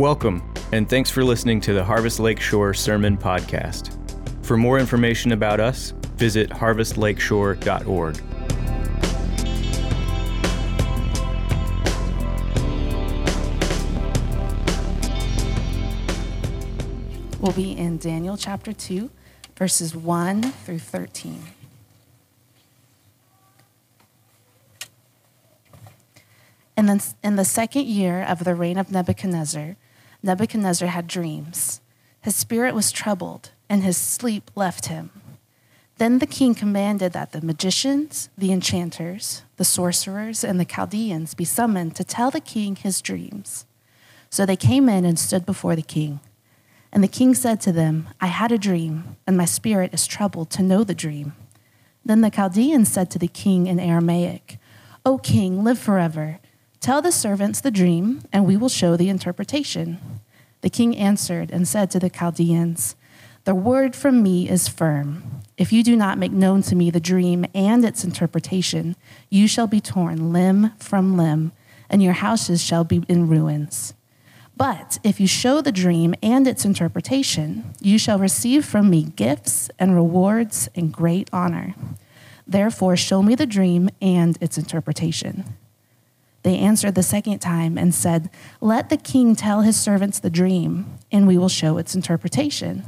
Welcome, and thanks for listening to the Harvest Lakeshore Sermon Podcast. For more information about us, visit harvestlakeshore.org. We'll be in Daniel chapter 2, verses 1 through 13. And then in the second year of the reign of Nebuchadnezzar, Nebuchadnezzar had dreams. His spirit was troubled, and his sleep left him. Then the king commanded that the magicians, the enchanters, the sorcerers, and the Chaldeans be summoned to tell the king his dreams. So they came in and stood before the king. And the king said to them, I had a dream, and my spirit is troubled to know the dream. Then the Chaldeans said to the king in Aramaic, O king, live forever. Tell the servants the dream, and we will show the interpretation. The king answered and said to the Chaldeans, The word from me is firm. If you do not make known to me the dream and its interpretation, you shall be torn limb from limb, and your houses shall be in ruins. But if you show the dream and its interpretation, you shall receive from me gifts and rewards and great honor. Therefore, show me the dream and its interpretation. They answered the second time and said, Let the king tell his servants the dream, and we will show its interpretation.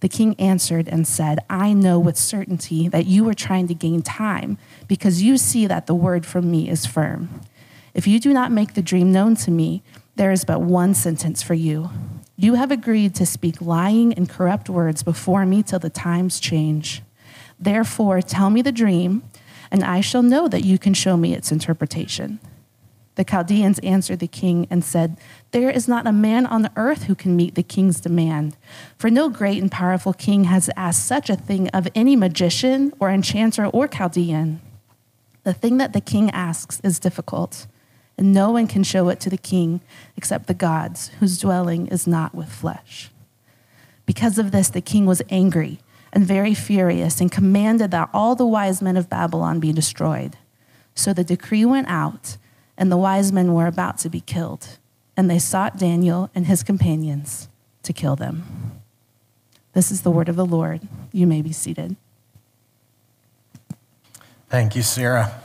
The king answered and said, I know with certainty that you are trying to gain time, because you see that the word from me is firm. If you do not make the dream known to me, there is but one sentence for you. You have agreed to speak lying and corrupt words before me till the times change. Therefore, tell me the dream, and I shall know that you can show me its interpretation. The Chaldeans answered the king and said, There is not a man on the earth who can meet the king's demand. For no great and powerful king has asked such a thing of any magician or enchanter or Chaldean. The thing that the king asks is difficult, and no one can show it to the king except the gods, whose dwelling is not with flesh. Because of this, the king was angry and very furious and commanded that all the wise men of Babylon be destroyed. So the decree went out and the wise men were about to be killed, and they sought Daniel and his companions to kill them. This is the word of the Lord. You may be seated. Thank you, Sarah.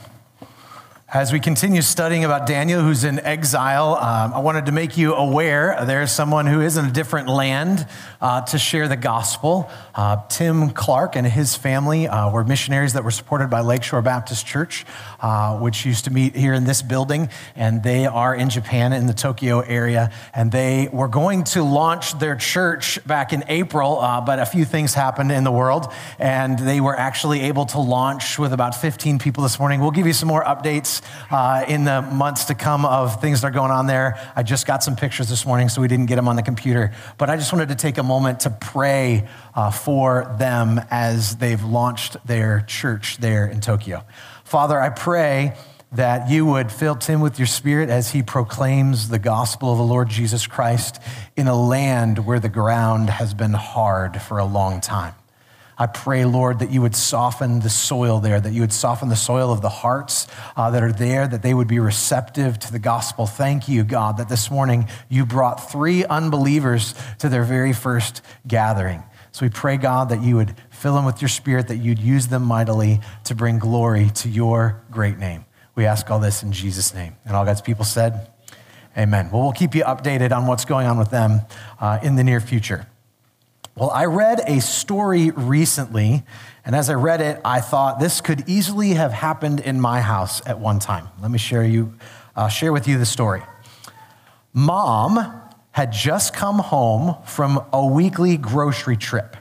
As we continue studying about Daniel, who's in exile, um, I wanted to make you aware there's someone who is in a different land uh, to share the gospel. Uh, Tim Clark and his family uh, were missionaries that were supported by Lakeshore Baptist Church, uh, which used to meet here in this building, and they are in Japan in the Tokyo area. And they were going to launch their church back in April, uh, but a few things happened in the world, and they were actually able to launch with about 15 people this morning. We'll give you some more updates uh, in the months to come of things that are going on there. I just got some pictures this morning, so we didn't get them on the computer. But I just wanted to take a moment to pray uh, for them as they've launched their church there in Tokyo. Father, I pray that you would fill Tim with your spirit as he proclaims the gospel of the Lord Jesus Christ in a land where the ground has been hard for a long time. I pray, Lord, that you would soften the soil there, that you would soften the soil of the hearts uh, that are there, that they would be receptive to the gospel. Thank you, God, that this morning you brought three unbelievers to their very first gathering. So we pray, God, that you would fill them with your spirit, that you'd use them mightily to bring glory to your great name. We ask all this in Jesus' name. And all God's people said, Amen. Well, we'll keep you updated on what's going on with them uh, in the near future. Well, I read a story recently, and as I read it, I thought this could easily have happened in my house at one time. Let me share you, uh, share with you the story. Mom had just come home from a weekly grocery trip.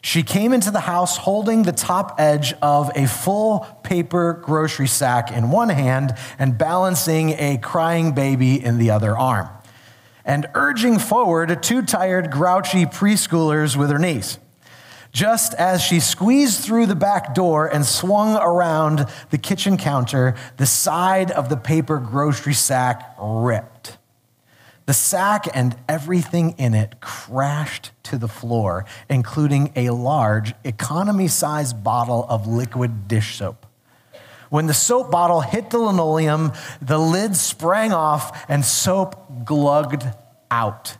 She came into the house holding the top edge of a full paper grocery sack in one hand and balancing a crying baby in the other arm and urging forward two tired, grouchy preschoolers with her niece. Just as she squeezed through the back door and swung around the kitchen counter, the side of the paper grocery sack ripped. The sack and everything in it crashed to the floor, including a large, economy sized bottle of liquid dish soap. When the soap bottle hit the linoleum, the lid sprang off and soap glugged out.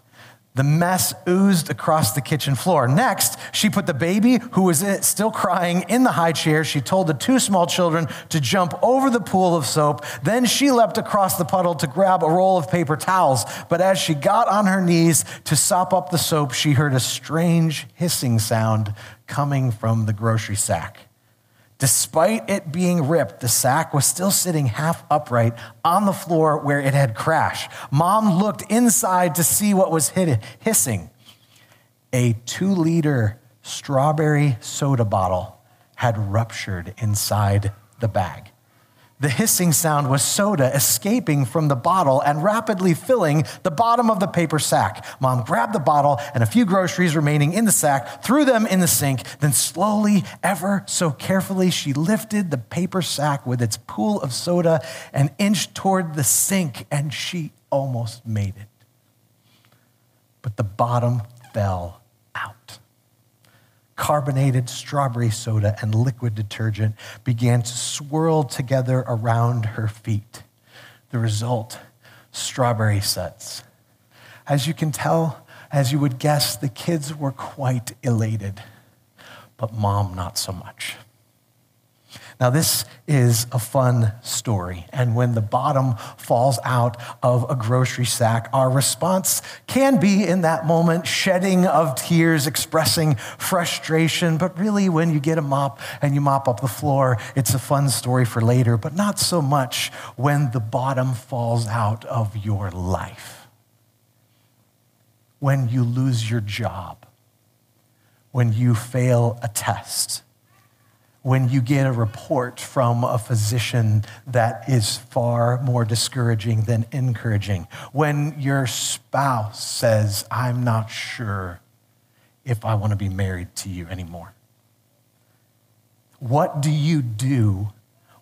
The mess oozed across the kitchen floor. Next, she put the baby, who was still crying, in the high chair. She told the two small children to jump over the pool of soap. Then she leapt across the puddle to grab a roll of paper towels. But as she got on her knees to sop up the soap, she heard a strange hissing sound coming from the grocery sack. Despite it being ripped, the sack was still sitting half upright on the floor where it had crashed. Mom looked inside to see what was hissing. A two liter strawberry soda bottle had ruptured inside the bag. The hissing sound was soda escaping from the bottle and rapidly filling the bottom of the paper sack. Mom grabbed the bottle and a few groceries remaining in the sack, threw them in the sink, then slowly, ever so carefully, she lifted the paper sack with its pool of soda and inched toward the sink, and she almost made it. But the bottom fell carbonated strawberry soda and liquid detergent began to swirl together around her feet. The result strawberry suds. As you can tell, as you would guess, the kids were quite elated, but mom, not so much. Now, this is a fun story. And when the bottom falls out of a grocery sack, our response can be in that moment shedding of tears, expressing frustration. But really, when you get a mop and you mop up the floor, it's a fun story for later, but not so much when the bottom falls out of your life. When you lose your job, when you fail a test when you get a report from a physician that is far more discouraging than encouraging, when your spouse says, I'm not sure if I want to be married to you anymore. What do you do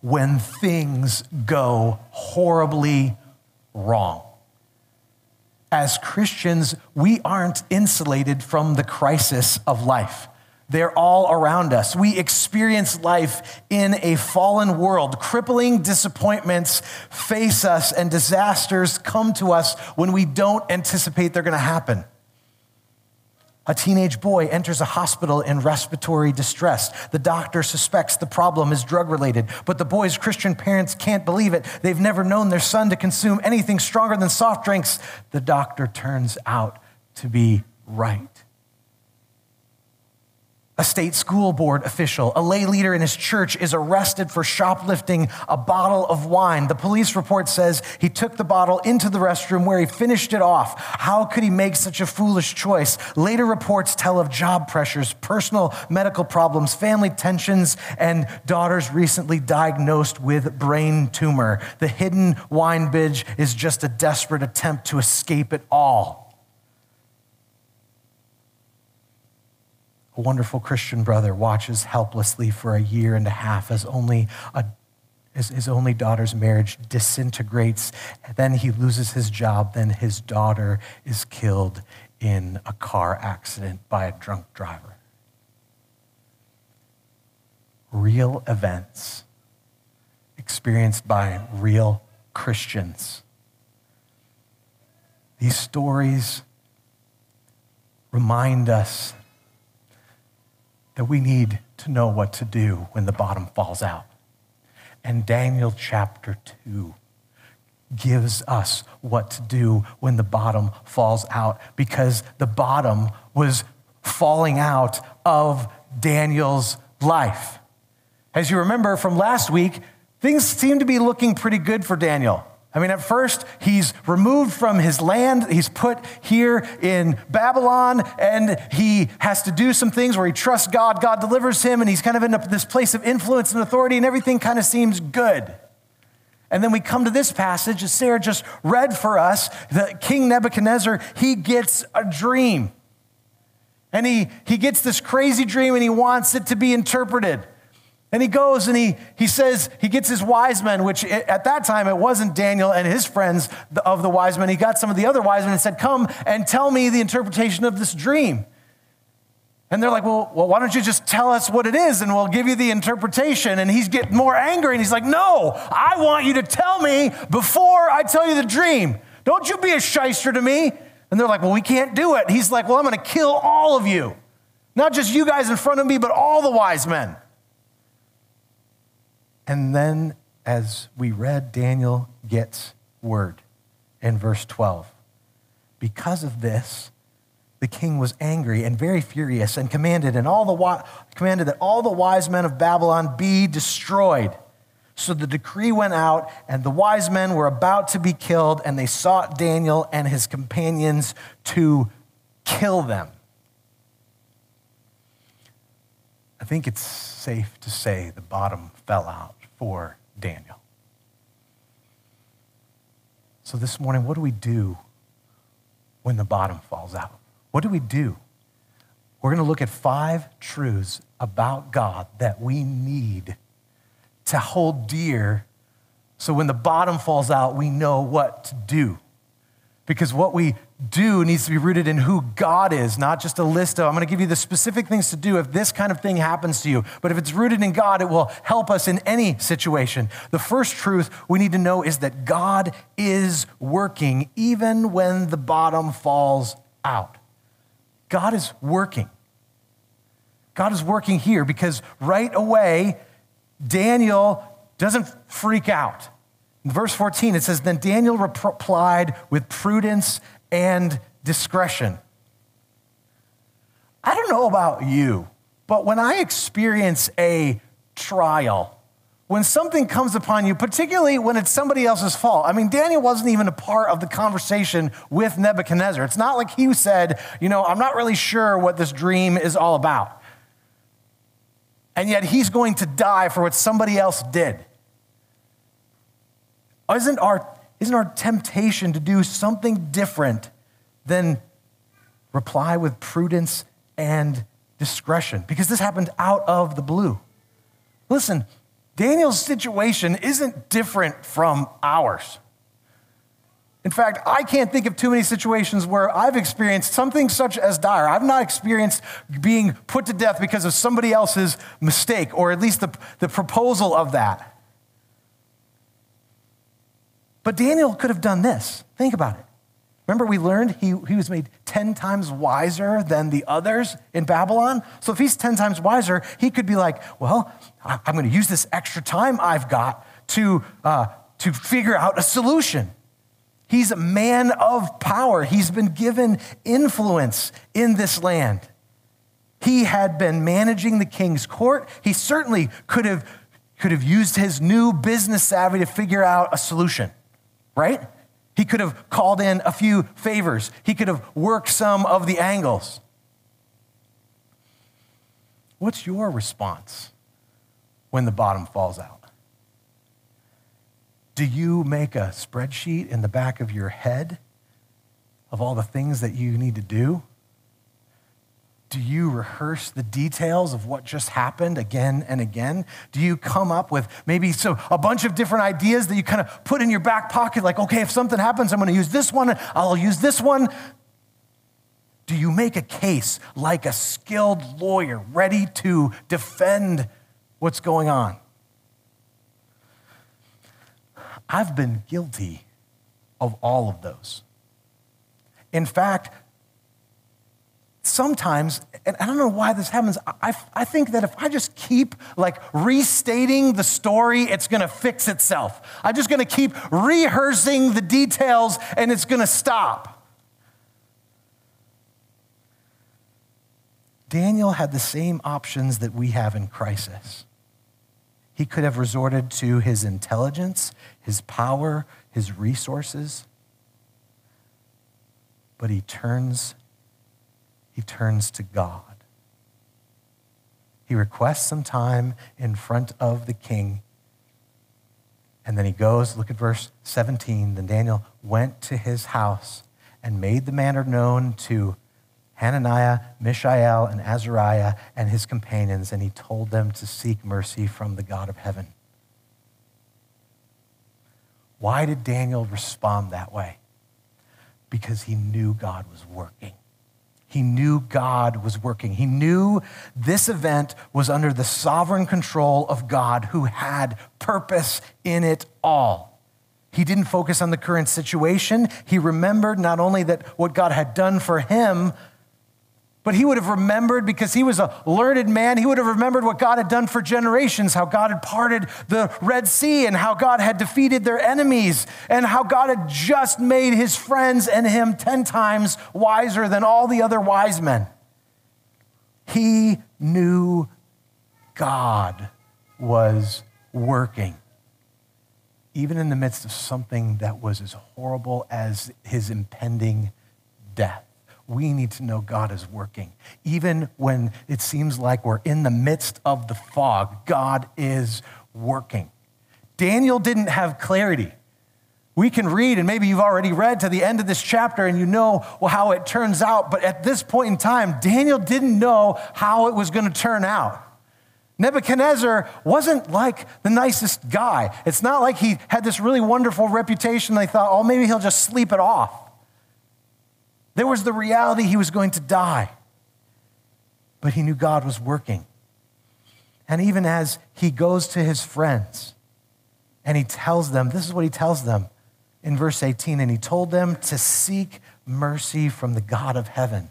when things go horribly wrong? As Christians, we aren't insulated from the crisis of life. They're all around us. We experience life in a fallen world. Crippling disappointments face us, and disasters come to us when we don't anticipate they're going to happen. A teenage boy enters a hospital in respiratory distress. The doctor suspects the problem is drug related, but the boy's Christian parents can't believe it. They've never known their son to consume anything stronger than soft drinks. The doctor turns out to be right a state school board official, a lay leader in his church, is arrested for shoplifting a bottle of wine. The police report says he took the bottle into the restroom where he finished it off. How could he make such a foolish choice? Later reports tell of job pressures, personal medical problems, family tensions, and daughters recently diagnosed with brain tumor. The hidden wine binge is just a desperate attempt to escape it all. A wonderful Christian brother watches helplessly for a year and a half as only a his, his only daughter's marriage disintegrates. Then he loses his job. Then his daughter is killed in a car accident by a drunk driver. Real events experienced by real Christians. These stories remind us that we need to know what to do when the bottom falls out. And Daniel chapter 2 gives us what to do when the bottom falls out because the bottom was falling out of Daniel's life. As you remember from last week, things seemed to be looking pretty good for Daniel. I mean, at first, he's removed from his land. He's put here in Babylon, and he has to do some things where he trusts God. God delivers him, and he's kind of in this place of influence and authority, and everything kind of seems good. And then we come to this passage, as Sarah just read for us, that King Nebuchadnezzar, he gets a dream. And he, he gets this crazy dream, and he wants it to be interpreted. And he goes and he, he says, he gets his wise men, which at that time it wasn't Daniel and his friends of the wise men. He got some of the other wise men and said, Come and tell me the interpretation of this dream. And they're like, well, well, why don't you just tell us what it is and we'll give you the interpretation? And he's getting more angry and he's like, No, I want you to tell me before I tell you the dream. Don't you be a shyster to me. And they're like, Well, we can't do it. He's like, Well, I'm going to kill all of you. Not just you guys in front of me, but all the wise men. And then, as we read, Daniel gets word in verse 12. Because of this, the king was angry and very furious and commanded, and all the, commanded that all the wise men of Babylon be destroyed. So the decree went out, and the wise men were about to be killed, and they sought Daniel and his companions to kill them. I think it's safe to say the bottom fell out for Daniel. So this morning, what do we do when the bottom falls out? What do we do? We're going to look at five truths about God that we need to hold dear so when the bottom falls out, we know what to do. Because what we do needs to be rooted in who God is, not just a list of, I'm going to give you the specific things to do if this kind of thing happens to you. But if it's rooted in God, it will help us in any situation. The first truth we need to know is that God is working even when the bottom falls out. God is working. God is working here because right away, Daniel doesn't freak out. In verse 14, it says, Then Daniel replied with prudence and discretion. I don't know about you, but when I experience a trial, when something comes upon you, particularly when it's somebody else's fault. I mean, Daniel wasn't even a part of the conversation with Nebuchadnezzar. It's not like he said, you know, I'm not really sure what this dream is all about. And yet he's going to die for what somebody else did. Isn't our, isn't our temptation to do something different than reply with prudence and discretion? Because this happened out of the blue. Listen, Daniel's situation isn't different from ours. In fact, I can't think of too many situations where I've experienced something such as dire. I've not experienced being put to death because of somebody else's mistake, or at least the, the proposal of that. But Daniel could have done this. Think about it. Remember, we learned he, he was made 10 times wiser than the others in Babylon? So if he's 10 times wiser, he could be like, well, I'm going to use this extra time I've got to, uh, to figure out a solution. He's a man of power. He's been given influence in this land. He had been managing the king's court. He certainly could have, could have used his new business savvy to figure out a solution, right? He could have called in a few favors. He could have worked some of the angles. What's your response when the bottom falls out? Do you make a spreadsheet in the back of your head of all the things that you need to do? Do you rehearse the details of what just happened again and again? Do you come up with maybe so a bunch of different ideas that you kind of put in your back pocket like okay if something happens I'm going to use this one I'll use this one do you make a case like a skilled lawyer ready to defend what's going on? I've been guilty of all of those. In fact, sometimes, and I don't know why this happens, I, I think that if I just keep like restating the story, it's gonna fix itself. I'm just gonna keep rehearsing the details and it's gonna stop. Daniel had the same options that we have in crisis. He could have resorted to his intelligence, his power, his resources, but he turns he turns to God. He requests some time in front of the king. And then he goes, look at verse 17. Then Daniel went to his house and made the matter known to Hananiah, Mishael, and Azariah and his companions, and he told them to seek mercy from the God of heaven. Why did Daniel respond that way? Because he knew God was working. He knew God was working. He knew this event was under the sovereign control of God who had purpose in it all. He didn't focus on the current situation. He remembered not only that what God had done for him, but he would have remembered because he was a learned man. He would have remembered what God had done for generations, how God had parted the Red Sea and how God had defeated their enemies and how God had just made his friends and him 10 times wiser than all the other wise men. He knew God was working, even in the midst of something that was as horrible as his impending death we need to know God is working. Even when it seems like we're in the midst of the fog, God is working. Daniel didn't have clarity. We can read, and maybe you've already read to the end of this chapter and you know how it turns out, but at this point in time, Daniel didn't know how it was going to turn out. Nebuchadnezzar wasn't like the nicest guy. It's not like he had this really wonderful reputation. They thought, oh, maybe he'll just sleep it off. There was the reality he was going to die. But he knew God was working. And even as he goes to his friends and he tells them, this is what he tells them in verse 18, and he told them to seek mercy from the God of heaven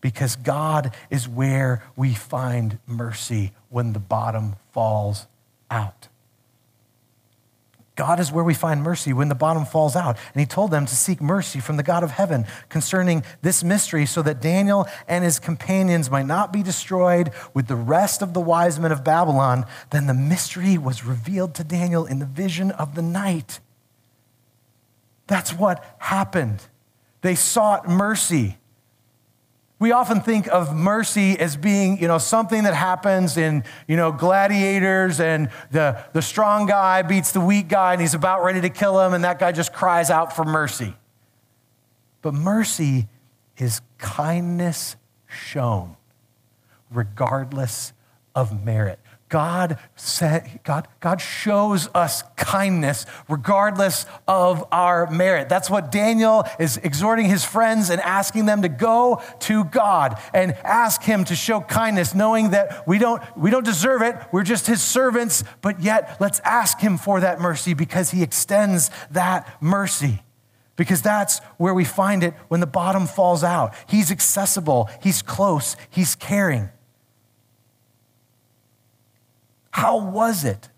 because God is where we find mercy when the bottom falls out. God is where we find mercy when the bottom falls out. And he told them to seek mercy from the God of heaven concerning this mystery so that Daniel and his companions might not be destroyed with the rest of the wise men of Babylon. Then the mystery was revealed to Daniel in the vision of the night. That's what happened. They sought mercy. We often think of mercy as being, you know, something that happens in, you know, gladiators and the, the strong guy beats the weak guy and he's about ready to kill him and that guy just cries out for mercy. But mercy is kindness shown regardless of merit. God, said, God, God shows us kindness regardless of our merit. That's what Daniel is exhorting his friends and asking them to go to God and ask him to show kindness, knowing that we don't, we don't deserve it. We're just his servants, but yet let's ask him for that mercy because he extends that mercy. Because that's where we find it when the bottom falls out. He's accessible, he's close, he's caring. How was it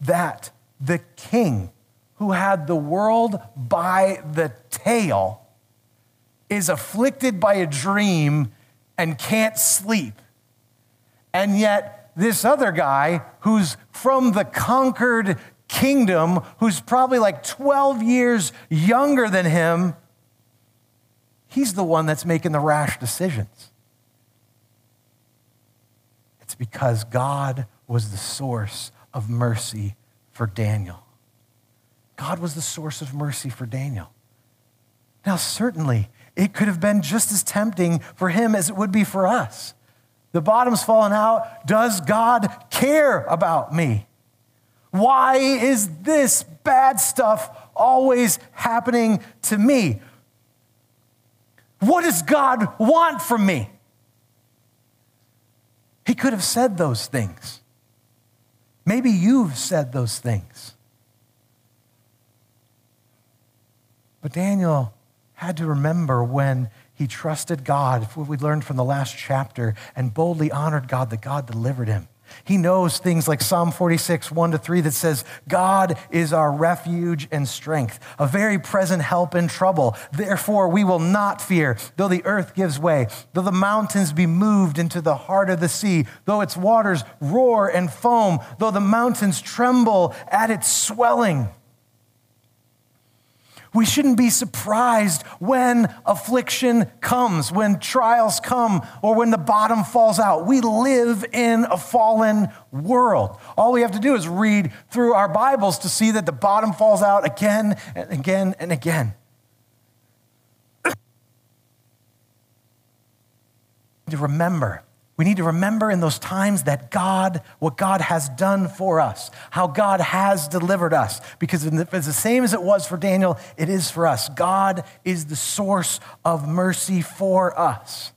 that the king who had the world by the tail is afflicted by a dream and can't sleep? And yet, this other guy who's from the conquered kingdom, who's probably like 12 years younger than him, he's the one that's making the rash decisions. It's because God was the source of mercy for Daniel. God was the source of mercy for Daniel. Now, certainly, it could have been just as tempting for him as it would be for us. The bottom's fallen out. Does God care about me? Why is this bad stuff always happening to me? What does God want from me? He could have said those things. Maybe you've said those things. But Daniel had to remember when he trusted God, what we learned from the last chapter, and boldly honored God that God delivered him. He knows things like Psalm 46, 1 to 3, that says, God is our refuge and strength, a very present help in trouble. Therefore, we will not fear, though the earth gives way, though the mountains be moved into the heart of the sea, though its waters roar and foam, though the mountains tremble at its swelling. We shouldn't be surprised when affliction comes, when trials come, or when the bottom falls out. We live in a fallen world. All we have to do is read through our Bibles to see that the bottom falls out again and again and again. to remember we need to remember in those times that God, what God has done for us, how God has delivered us. Because it's the same as it was for Daniel, it is for us. God is the source of mercy for us.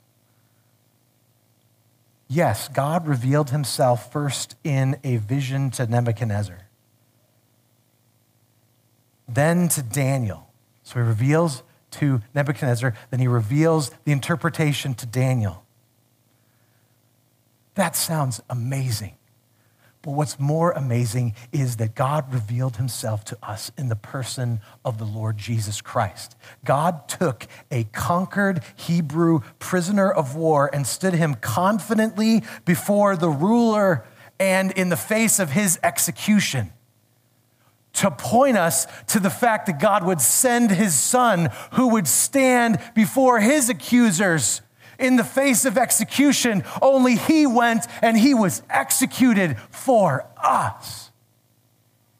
Yes, God revealed himself first in a vision to Nebuchadnezzar. then to Daniel. So he reveals to Nebuchadnezzar, then he reveals the interpretation to Daniel. That sounds amazing. But what's more amazing is that God revealed himself to us in the person of the Lord Jesus Christ. God took a conquered Hebrew prisoner of war and stood him confidently before the ruler and in the face of his execution to point us to the fact that God would send his son who would stand before his accusers in the face of execution. Only he went and he was executed for us.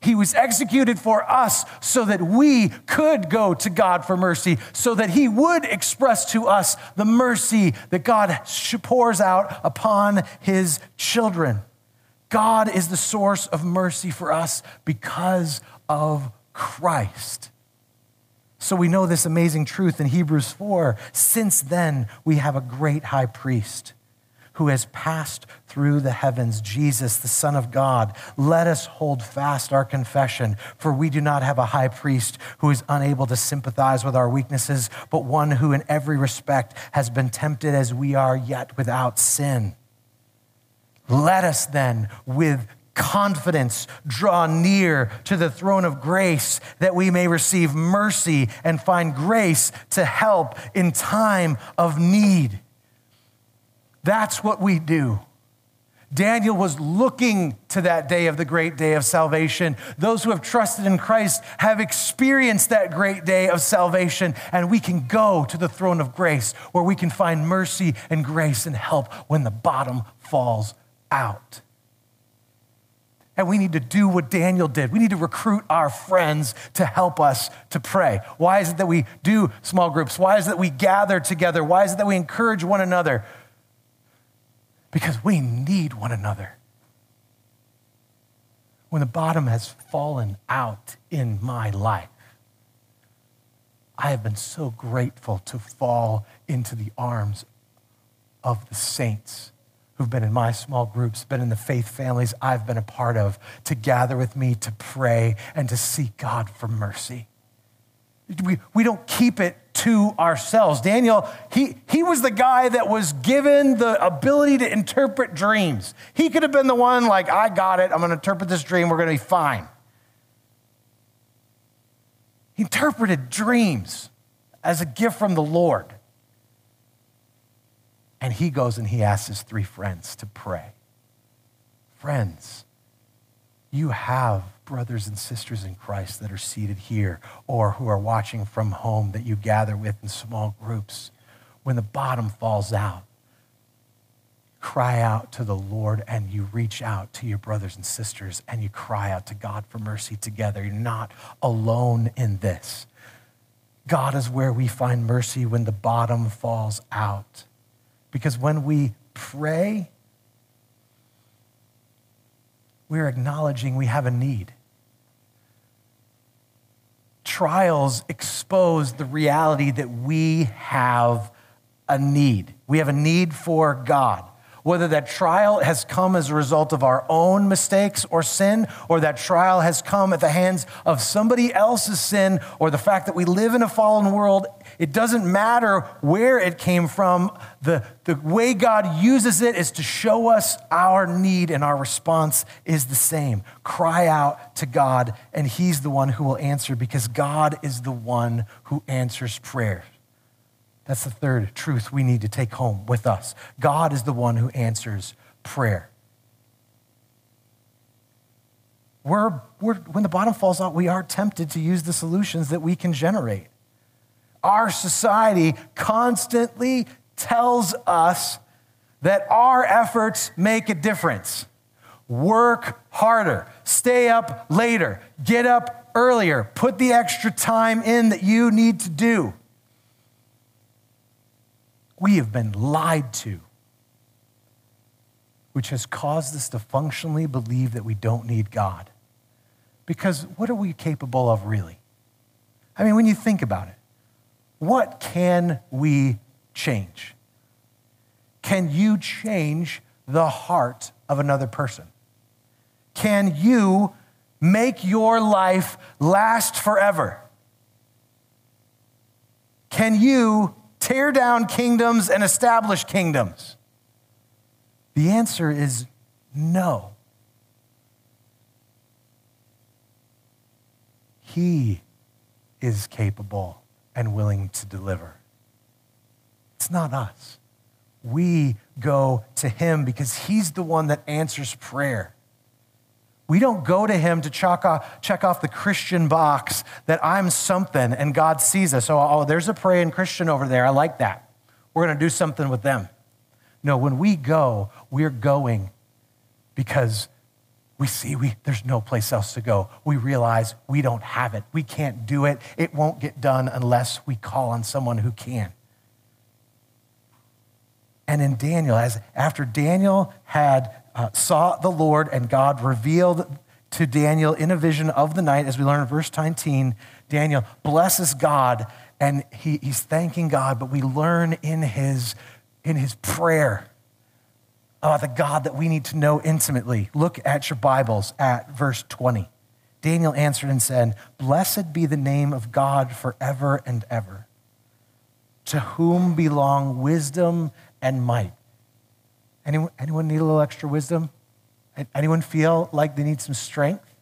He was executed for us so that we could go to God for mercy, so that He would express to us the mercy that God pours out upon His children. God is the source of mercy for us because of Christ. So we know this amazing truth in Hebrews 4. Since then, we have a great high priest who has passed through the heavens, Jesus, the Son of God. Let us hold fast our confession, for we do not have a high priest who is unable to sympathize with our weaknesses, but one who in every respect has been tempted as we are, yet without sin. Let us then, with confidence, draw near to the throne of grace that we may receive mercy and find grace to help in time of need. That's what we do. Daniel was looking to that day of the great day of salvation. Those who have trusted in Christ have experienced that great day of salvation, and we can go to the throne of grace where we can find mercy and grace and help when the bottom falls out. And we need to do what Daniel did. We need to recruit our friends to help us to pray. Why is it that we do small groups? Why is it that we gather together? Why is it that we encourage one another? Because we need one another. When the bottom has fallen out in my life, I have been so grateful to fall into the arms of the saints who've been in my small groups, been in the faith families I've been a part of, to gather with me to pray and to seek God for mercy. We, we don't keep it to ourselves. Daniel, he, he was the guy that was given the ability to interpret dreams. He could have been the one, like, I got it, I'm to interpret this dream, we're to be fine. He interpreted dreams as a gift from the Lord. And he goes and he asks his three friends to pray. Friends, you have brothers and sisters in Christ that are seated here or who are watching from home that you gather with in small groups. When the bottom falls out, cry out to the Lord and you reach out to your brothers and sisters and you cry out to God for mercy together. You're not alone in this. God is where we find mercy when the bottom falls out. Because when we pray, we're acknowledging we have a need. Trials expose the reality that we have a need. We have a need for God whether that trial has come as a result of our own mistakes or sin, or that trial has come at the hands of somebody else's sin, or the fact that we live in a fallen world, it doesn't matter where it came from. The, the way God uses it is to show us our need, and our response is the same. Cry out to God, and He's the one who will answer because God is the one who answers prayer. That's the third truth we need to take home with us. God is the one who answers prayer. We're, we're, when the bottom falls out, we are tempted to use the solutions that we can generate. Our society constantly tells us that our efforts make a difference. Work harder, stay up later, get up earlier, put the extra time in that you need to do we have been lied to, which has caused us to functionally believe that we don't need God. Because what are we capable of really? I mean, when you think about it, what can we change? Can you change the heart of another person? Can you make your life last forever? Can you tear down kingdoms and establish kingdoms? The answer is no. He is capable and willing to deliver. It's not us. We go to Him because He's the one that answers prayer. We don't go to Him to check off, the Christian box that I'm something and God sees us. Oh, oh, there's a praying Christian over there. I like that. We're going to do something with them. No, when we go, we're going because we see we, there's no place else to go. We realize we don't have it. We can't do it. It won't get done unless we call on someone who can. And in Daniel, as after Daniel had uh, saw the Lord and God revealed to Daniel in a vision of the night, as we learn in verse 19, Daniel blesses God and he, he's thanking God, but we learn in his, in his prayer about the God that we need to know intimately. Look at your Bibles at verse 20. Daniel answered and said, Blessed be the name of God forever and ever, to whom belong wisdom and might. Anyone, anyone need a little extra wisdom? Anyone feel like they need some strength?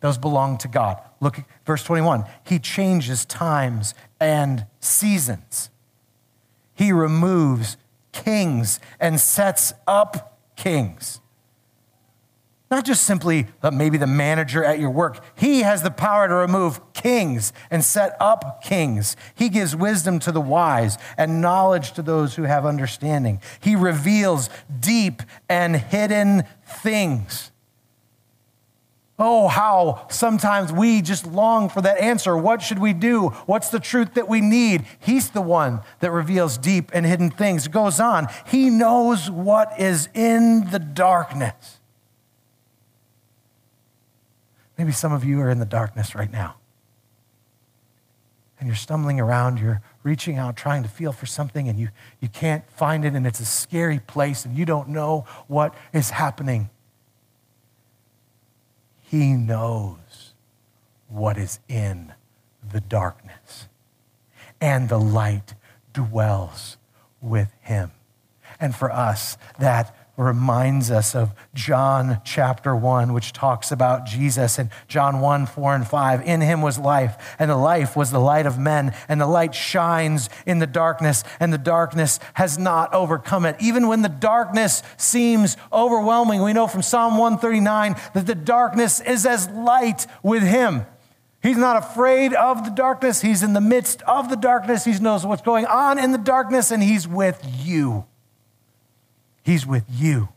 Those belong to God. Look at verse 21. He changes times and seasons. He removes kings and sets up kings. Not just simply maybe the manager at your work. He has the power to remove kings and set up kings. He gives wisdom to the wise and knowledge to those who have understanding. He reveals deep and hidden things. Oh, how sometimes we just long for that answer. What should we do? What's the truth that we need? He's the one that reveals deep and hidden things. It goes on. He knows what is in the darkness. Maybe some of you are in the darkness right now. And you're stumbling around, you're reaching out, trying to feel for something, and you, you can't find it, and it's a scary place, and you don't know what is happening. He knows what is in the darkness, and the light dwells with him. And for us, that reminds us of John chapter 1, which talks about Jesus. And John 1, 4, and 5. In him was life, and the life was the light of men, and the light shines in the darkness, and the darkness has not overcome it. Even when the darkness seems overwhelming, we know from Psalm 139 that the darkness is as light with him. He's not afraid of the darkness. He's in the midst of the darkness. He knows what's going on in the darkness, and he's with you. He's with you.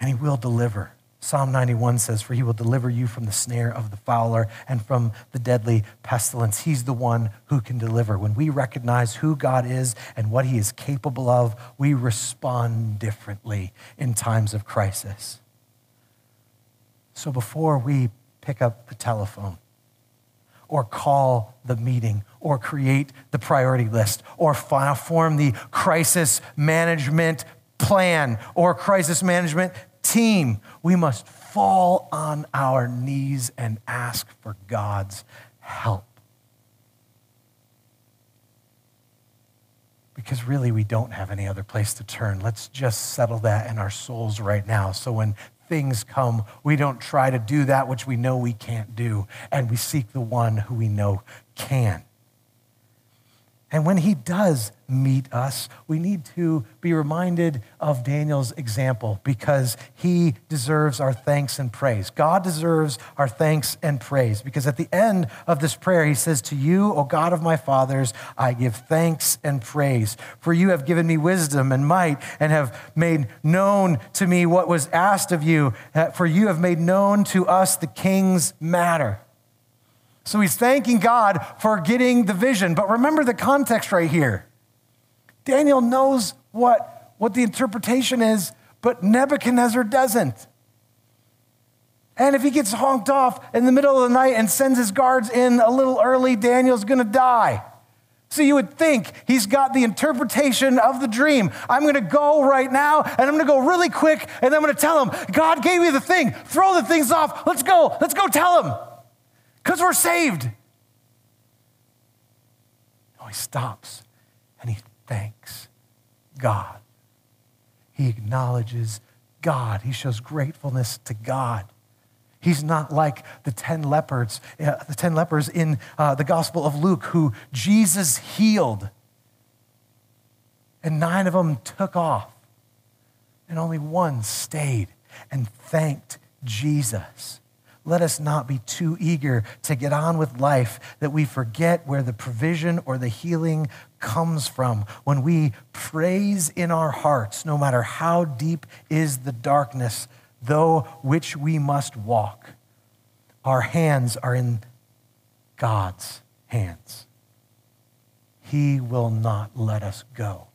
And He will deliver. Psalm 91 says, For he will deliver you from the snare of the fowler and from the deadly pestilence. He's the one who can deliver. When we recognize who God is and what he is capable of, we respond differently in times of crisis. So before we pick up the telephone, or call the meeting or create the priority list or form the crisis management plan or crisis management team. We must fall on our knees and ask for God's help. Because really, we don't have any other place to turn. Let's just settle that in our souls right now. So when things come, we don't try to do that which we know we can't do, and we seek the one who we know can. And when he does meet us, we need to be reminded of Daniel's example because he deserves our thanks and praise. God deserves our thanks and praise because at the end of this prayer, he says, To you, O God of my fathers, I give thanks and praise. For you have given me wisdom and might and have made known to me what was asked of you. For you have made known to us the king's matter. So he's thanking God for getting the vision. But remember the context right here. Daniel knows what, what the interpretation is, but Nebuchadnezzar doesn't. And if he gets honked off in the middle of the night and sends his guards in a little early, Daniel's to die. So you would think he's got the interpretation of the dream. I'm going to go right now and I'm going to go really quick and I'm going to tell him, God gave me the thing. Throw the things off. Let's go. Let's go tell him because we're saved. No, he stops and he thanks God. He acknowledges God. He shows gratefulness to God. He's not like the 10 lepers, uh, the 10 lepers in uh, the Gospel of Luke who Jesus healed. And nine of them took off. And only one stayed and thanked Jesus. Let us not be too eager to get on with life that we forget where the provision or the healing comes from. When we praise in our hearts, no matter how deep is the darkness, though which we must walk. Our hands are in God's hands. He will not let us go.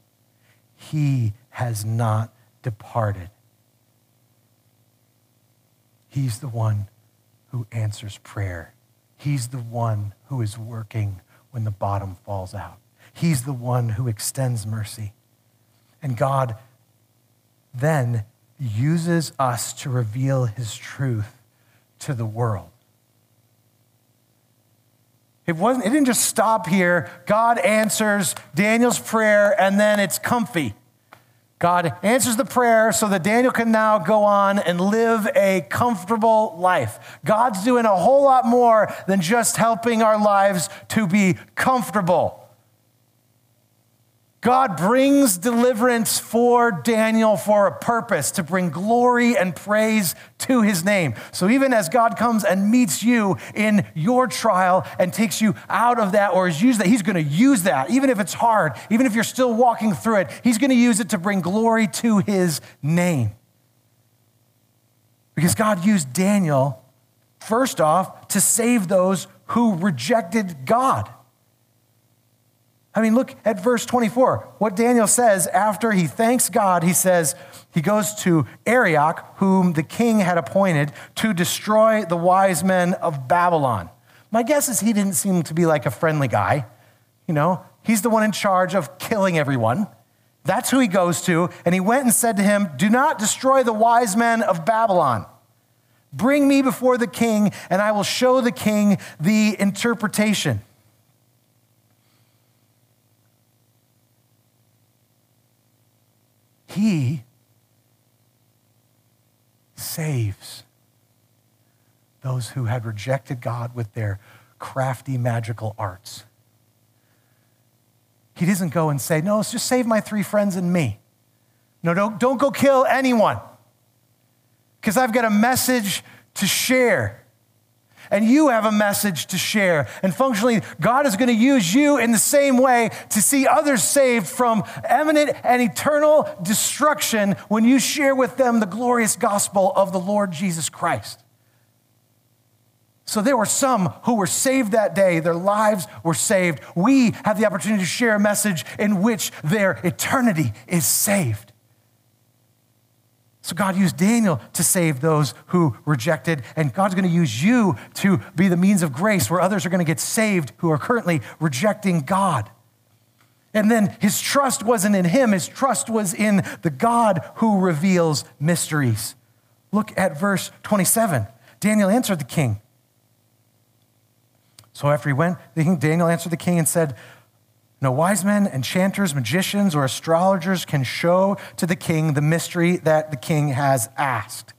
He has not departed. He's the one who answers prayer. He's the one who is working when the bottom falls out. He's the one who extends mercy. And God then uses us to reveal his truth to the world. It, wasn't, it didn't just stop here. God answers Daniel's prayer and then it's comfy. God answers the prayer so that Daniel can now go on and live a comfortable life. God's doing a whole lot more than just helping our lives to be comfortable. God brings deliverance for Daniel for a purpose, to bring glory and praise to his name. So even as God comes and meets you in your trial and takes you out of that or is used that, he's going to use that, even if it's hard, even if you're still walking through it, he's going to use it to bring glory to his name. Because God used Daniel, first off, to save those who rejected God. I mean, look at verse 24. What Daniel says after he thanks God, he says, he goes to Arioch, whom the king had appointed to destroy the wise men of Babylon. My guess is he didn't seem to be like a friendly guy. You know, he's the one in charge of killing everyone. That's who he goes to. And he went and said to him, Do not destroy the wise men of Babylon. Bring me before the king, and I will show the king the interpretation. He saves those who had rejected God with their crafty magical arts. He doesn't go and say, No, just save my three friends and me. No, don't, don't go kill anyone because I've got a message to share and you have a message to share. And functionally, God is going to use you in the same way to see others saved from eminent and eternal destruction when you share with them the glorious gospel of the Lord Jesus Christ. So there were some who were saved that day. Their lives were saved. We have the opportunity to share a message in which their eternity is saved. So God used Daniel to save those who rejected, and God's going to use you to be the means of grace where others are going to get saved who are currently rejecting God. And then his trust wasn't in him, his trust was in the God who reveals mysteries. Look at verse 27. Daniel answered the king. So after he went, Daniel answered the king and said, no wise men, enchanters, magicians, or astrologers can show to the king the mystery that the king has asked.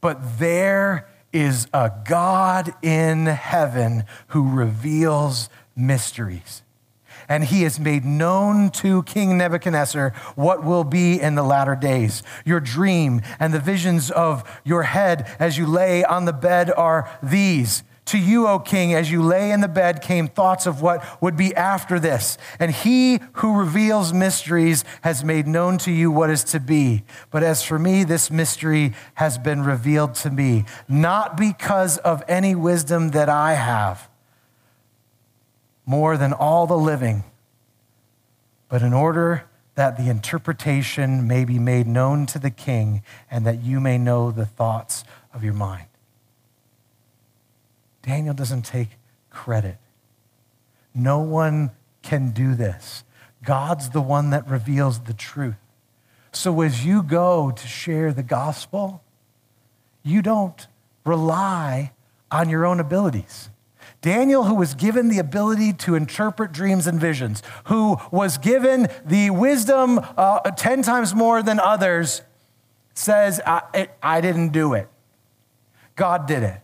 But there is a God in heaven who reveals mysteries. And he has made known to King Nebuchadnezzar what will be in the latter days. Your dream and the visions of your head as you lay on the bed are these. To you, O king, as you lay in the bed, came thoughts of what would be after this. And he who reveals mysteries has made known to you what is to be. But as for me, this mystery has been revealed to me, not because of any wisdom that I have, more than all the living, but in order that the interpretation may be made known to the king and that you may know the thoughts of your mind. Daniel doesn't take credit. No one can do this. God's the one that reveals the truth. So as you go to share the gospel, you don't rely on your own abilities. Daniel, who was given the ability to interpret dreams and visions, who was given the wisdom uh, 10 times more than others, says, I, I didn't do it. God did it.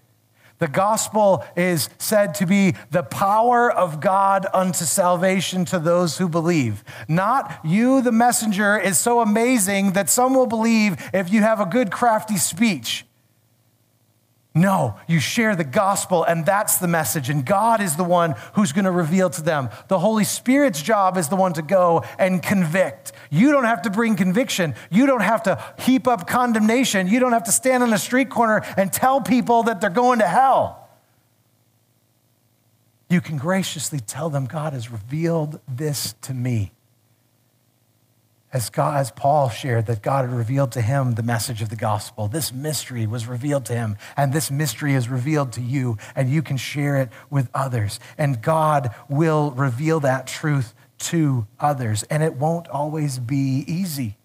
The gospel is said to be the power of God unto salvation to those who believe. Not you, the messenger, is so amazing that some will believe if you have a good, crafty speech. No, you share the gospel, and that's the message. And God is the one who's going to reveal to them. The Holy Spirit's job is the one to go and convict. You don't have to bring conviction. You don't have to heap up condemnation. You don't have to stand on a street corner and tell people that they're going to hell. You can graciously tell them, God has revealed this to me as, God, as Paul shared, that God had revealed to him the message of the gospel. This mystery was revealed to him, and this mystery is revealed to you, and you can share it with others. And God will reveal that truth to others. And it won't always be easy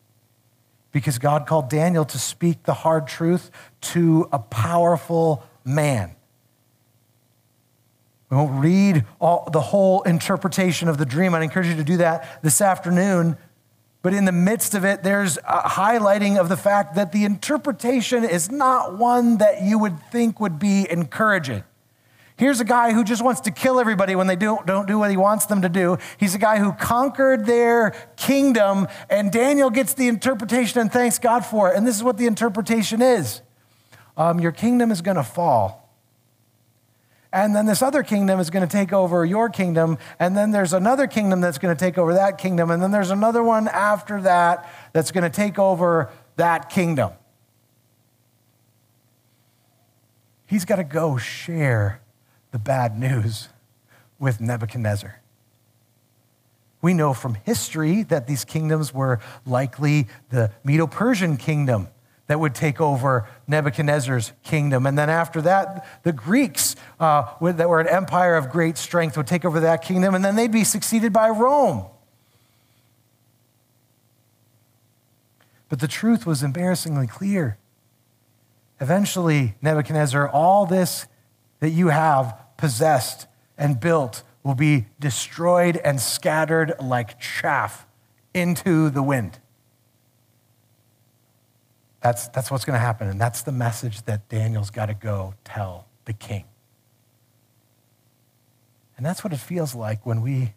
because God called Daniel to speak the hard truth to a powerful man. We won't read all, the whole interpretation of the dream. I'd encourage you to do that this afternoon but in the midst of it, there's a highlighting of the fact that the interpretation is not one that you would think would be encouraging. Here's a guy who just wants to kill everybody when they don't, don't do what he wants them to do. He's a guy who conquered their kingdom, and Daniel gets the interpretation and thanks God for it. And this is what the interpretation is um, Your kingdom is going to fall. And then this other kingdom is going to take over your kingdom. And then there's another kingdom that's going to take over that kingdom. And then there's another one after that that's going to take over that kingdom. He's got to go share the bad news with Nebuchadnezzar. We know from history that these kingdoms were likely the Medo Persian kingdom that would take over Nebuchadnezzar's kingdom. And then after that, the Greeks, uh, that were an empire of great strength, would take over that kingdom, and then they'd be succeeded by Rome. But the truth was embarrassingly clear. Eventually, Nebuchadnezzar, all this that you have possessed and built will be destroyed and scattered like chaff into the wind. That's, that's what's going to happen. And that's the message that Daniel's got to go tell the king. And that's what it feels like when we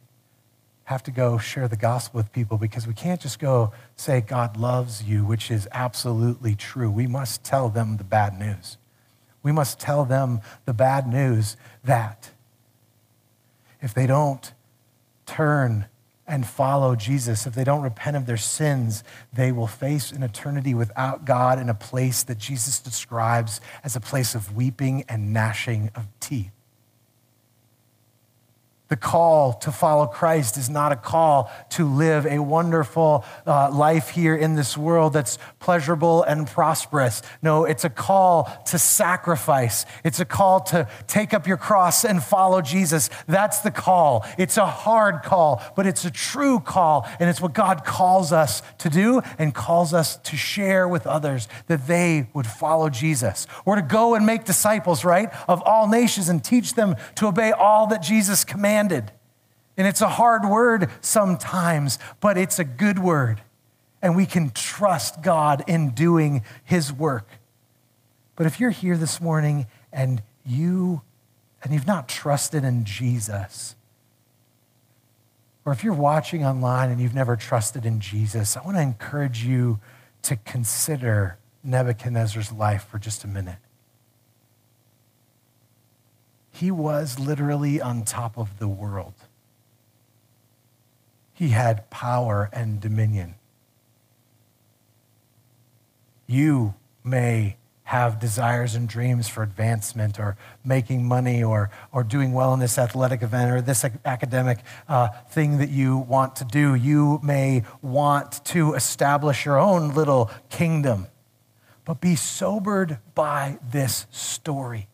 have to go share the gospel with people because we can't just go say God loves you, which is absolutely true. We must tell them the bad news. We must tell them the bad news that if they don't turn and follow Jesus, if they don't repent of their sins, they will face an eternity without God in a place that Jesus describes as a place of weeping and gnashing of teeth. The call to follow Christ is not a call to live a wonderful uh, life here in this world that's pleasurable and prosperous. No, it's a call to sacrifice. It's a call to take up your cross and follow Jesus. That's the call. It's a hard call, but it's a true call. And it's what God calls us to do and calls us to share with others that they would follow Jesus. We're to go and make disciples, right, of all nations and teach them to obey all that Jesus commanded commanded. And it's a hard word sometimes, but it's a good word. And we can trust God in doing his work. But if you're here this morning and you and you've not trusted in Jesus, or if you're watching online and you've never trusted in Jesus, I want to encourage you to consider Nebuchadnezzar's life for just a minute. He was literally on top of the world. He had power and dominion. You may have desires and dreams for advancement or making money or, or doing well in this athletic event or this academic uh, thing that you want to do. You may want to establish your own little kingdom. But be sobered by this story.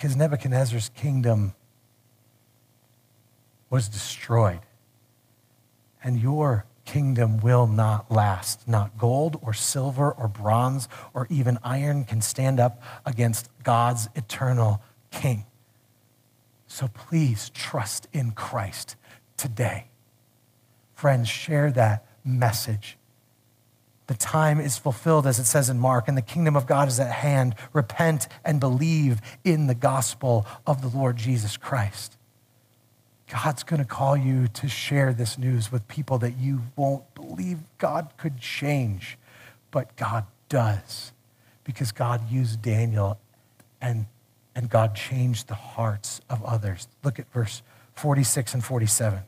Because Nebuchadnezzar's kingdom was destroyed. And your kingdom will not last. Not gold or silver or bronze or even iron can stand up against God's eternal king. So please trust in Christ today. Friends, share that message. The time is fulfilled, as it says in Mark, and the kingdom of God is at hand. Repent and believe in the gospel of the Lord Jesus Christ. God's going to call you to share this news with people that you won't believe God could change, but God does because God used Daniel and, and God changed the hearts of others. Look at verse 46 and 47.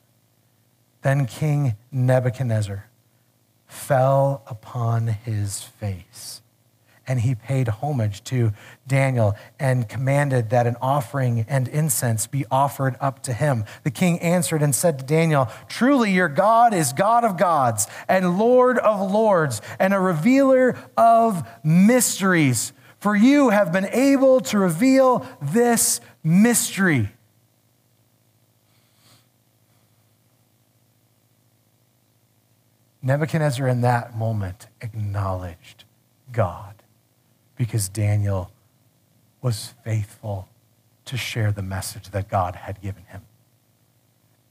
Then King Nebuchadnezzar fell upon his face and he paid homage to Daniel and commanded that an offering and incense be offered up to him. The king answered and said to Daniel, Truly, your God is God of gods and Lord of lords and a revealer of mysteries. For you have been able to reveal this mystery. Nebuchadnezzar, in that moment, acknowledged God because Daniel was faithful to share the message that God had given him.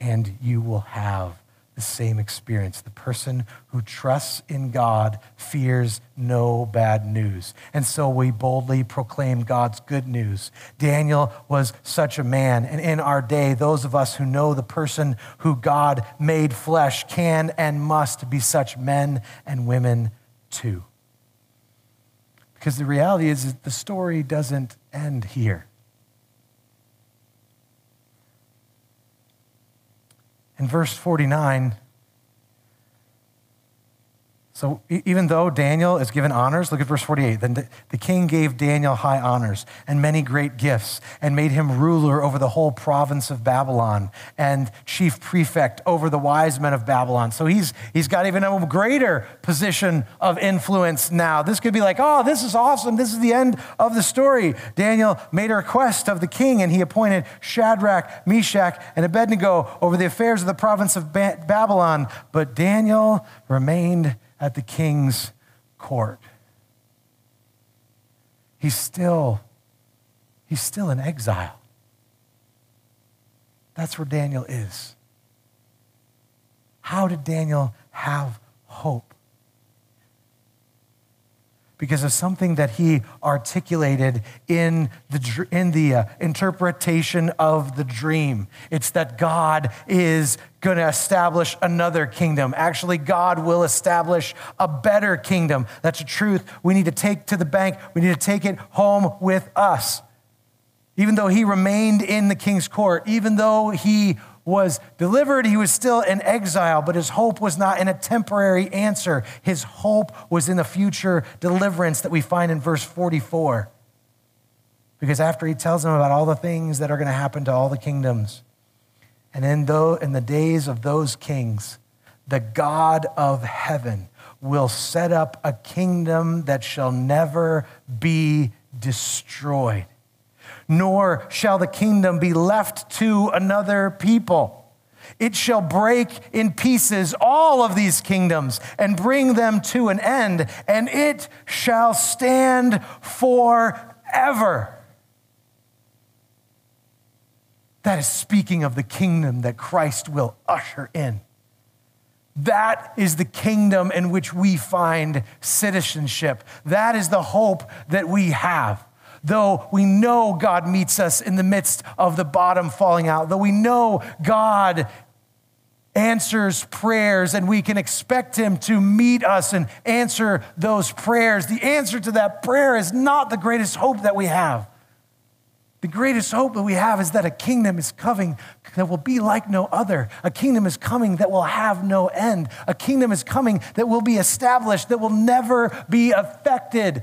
And you will have the same experience. The person who trusts in God fears no bad news. And so we boldly proclaim God's good news. Daniel was such a man. And in our day, those of us who know the person who God made flesh can and must be such men and women too. Because the reality is the story doesn't end here. In verse 49, so even though Daniel is given honors, look at verse 48. Then the king gave Daniel high honors and many great gifts and made him ruler over the whole province of Babylon and chief prefect over the wise men of Babylon. So he's, he's got even a greater position of influence now. This could be like, oh, this is awesome. This is the end of the story. Daniel made a request of the king and he appointed Shadrach, Meshach, and Abednego over the affairs of the province of Babylon. But Daniel remained at the king's court. He's still, he's still in exile. That's where Daniel is. How did Daniel have hope? Because of something that he articulated in the, in the uh, interpretation of the dream. It's that God is going to establish another kingdom. Actually, God will establish a better kingdom. That's a truth we need to take to the bank, we need to take it home with us. Even though he remained in the king's court, even though he was delivered, he was still in exile, but his hope was not in a temporary answer. His hope was in the future deliverance that we find in verse 44. Because after he tells them about all the things that are going to happen to all the kingdoms, and in, in the days of those kings, the God of heaven will set up a kingdom that shall never be destroyed nor shall the kingdom be left to another people. It shall break in pieces all of these kingdoms and bring them to an end, and it shall stand forever. That is speaking of the kingdom that Christ will usher in. That is the kingdom in which we find citizenship. That is the hope that we have though we know God meets us in the midst of the bottom falling out, though we know God answers prayers and we can expect Him to meet us and answer those prayers, the answer to that prayer is not the greatest hope that we have. The greatest hope that we have is that a kingdom is coming that will be like no other. A kingdom is coming that will have no end. A kingdom is coming that will be established, that will never be affected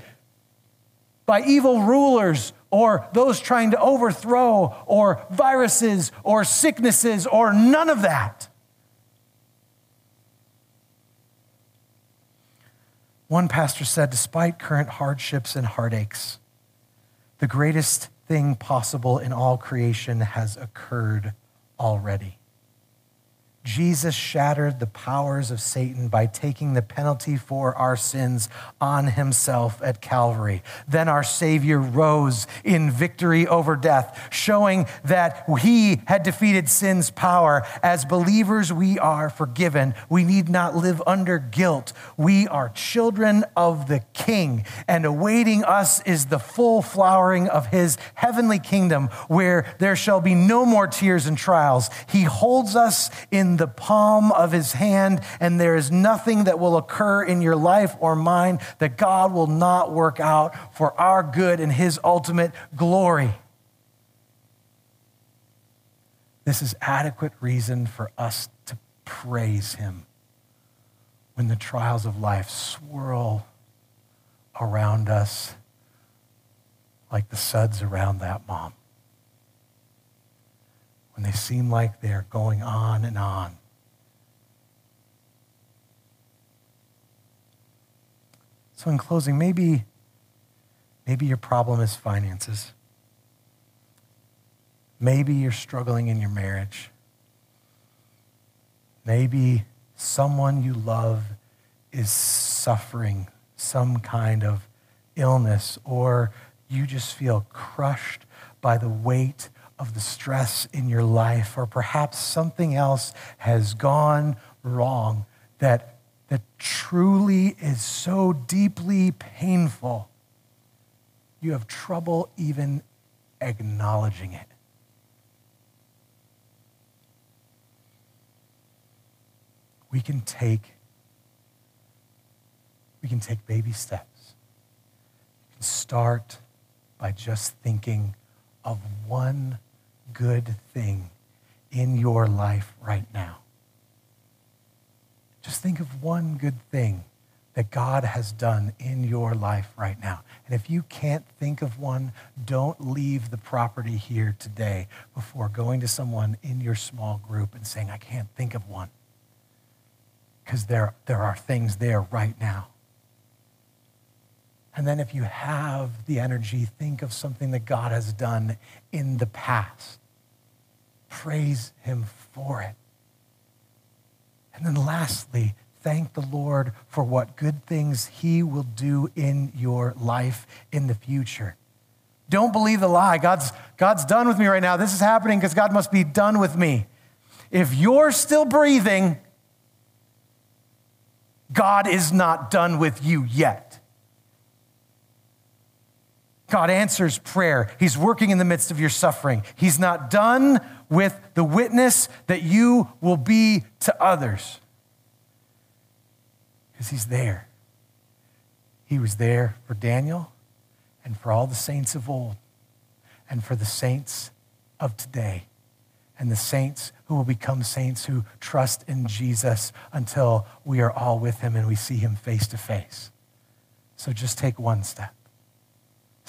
by evil rulers or those trying to overthrow or viruses or sicknesses or none of that. One pastor said, despite current hardships and heartaches, the greatest thing possible in all creation has occurred already. Jesus shattered the powers of Satan by taking the penalty for our sins on himself at Calvary. Then our Savior rose in victory over death, showing that he had defeated sin's power. As believers, we are forgiven. We need not live under guilt. We are children of the King, and awaiting us is the full flowering of his heavenly kingdom, where there shall be no more tears and trials. He holds us in the palm of his hand, and there is nothing that will occur in your life or mine that God will not work out for our good and his ultimate glory. This is adequate reason for us to praise him when the trials of life swirl around us like the suds around that mom when they seem like they're going on and on. So, in closing, maybe, maybe your problem is finances. Maybe you're struggling in your marriage. Maybe someone you love is suffering some kind of illness, or you just feel crushed by the weight of the stress in your life, or perhaps something else has gone wrong that, that truly is so deeply painful, you have trouble even acknowledging it. We can take we can take baby steps. You can start by just thinking of one good thing in your life right now. Just think of one good thing that God has done in your life right now. And if you can't think of one, don't leave the property here today before going to someone in your small group and saying, I can't think of one. Because there, there are things there right now. And then if you have the energy, think of something that God has done in the past praise him for it. And then lastly, thank the Lord for what good things he will do in your life in the future. Don't believe the lie. God's, God's done with me right now. This is happening because God must be done with me. If you're still breathing, God is not done with you yet. God answers prayer. He's working in the midst of your suffering. He's not done with the witness that you will be to others. Because he's there. He was there for Daniel and for all the saints of old and for the saints of today and the saints who will become saints who trust in Jesus until we are all with him and we see him face to face. So just take one step.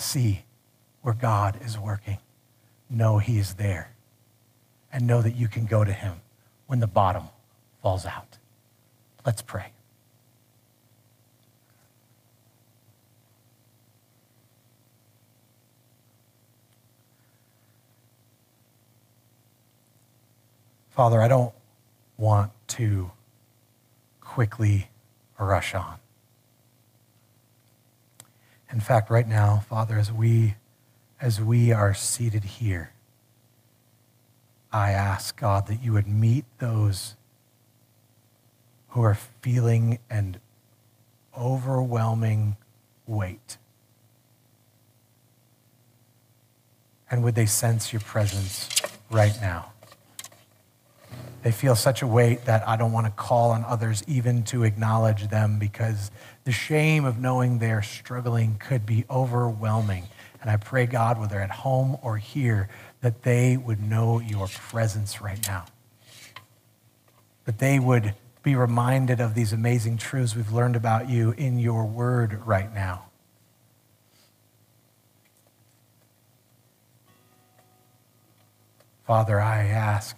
See where God is working. Know he is there and know that you can go to him when the bottom falls out. Let's pray. Father, I don't want to quickly rush on. In fact, right now, Father, as we as we are seated here, I ask, God, that you would meet those who are feeling an overwhelming weight. And would they sense your presence right now? They feel such a weight that I don't want to call on others even to acknowledge them because the shame of knowing they're struggling could be overwhelming. And I pray, God, whether at home or here, that they would know your presence right now. That they would be reminded of these amazing truths we've learned about you in your word right now. Father, I ask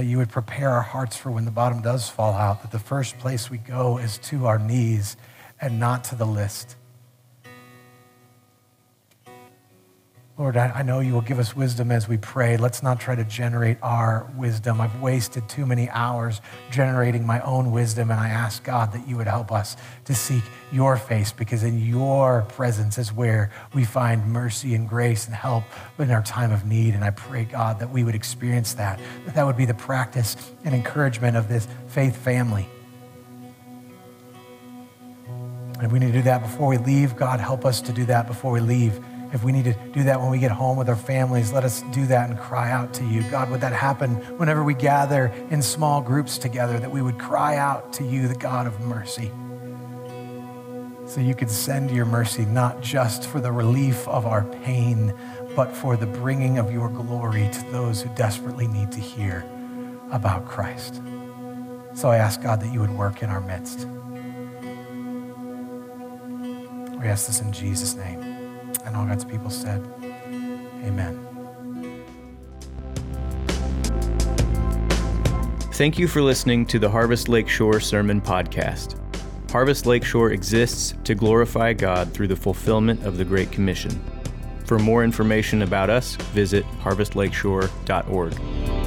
that you would prepare our hearts for when the bottom does fall out, that the first place we go is to our knees and not to the list Lord, I, know you will give us wisdom as we pray. Let's not try to generate our wisdom. I've wasted too many hours generating my own wisdom, and I ask God that you would help us to seek your face because in your presence is where we find mercy and grace and help in our time of need. And I pray, God, that we would experience that, that that would be the practice and encouragement of this faith family. And we need to do that before we leave, God, help us to do that before we leave. If we need to do that when we get home with our families, let us do that and cry out to you. God, would that happen whenever we gather in small groups together, that we would cry out to you, the God of mercy? So you could send your mercy not just for the relief of our pain, but for the bringing of your glory to those who desperately need to hear about Christ. So I ask God that you would work in our midst. We ask this in Jesus' name. And all God's people said, Amen. Thank you for listening to the Harvest Lakeshore Sermon Podcast. Harvest Lakeshore exists to glorify God through the fulfillment of the Great Commission. For more information about us, visit harvestlakeshore.org.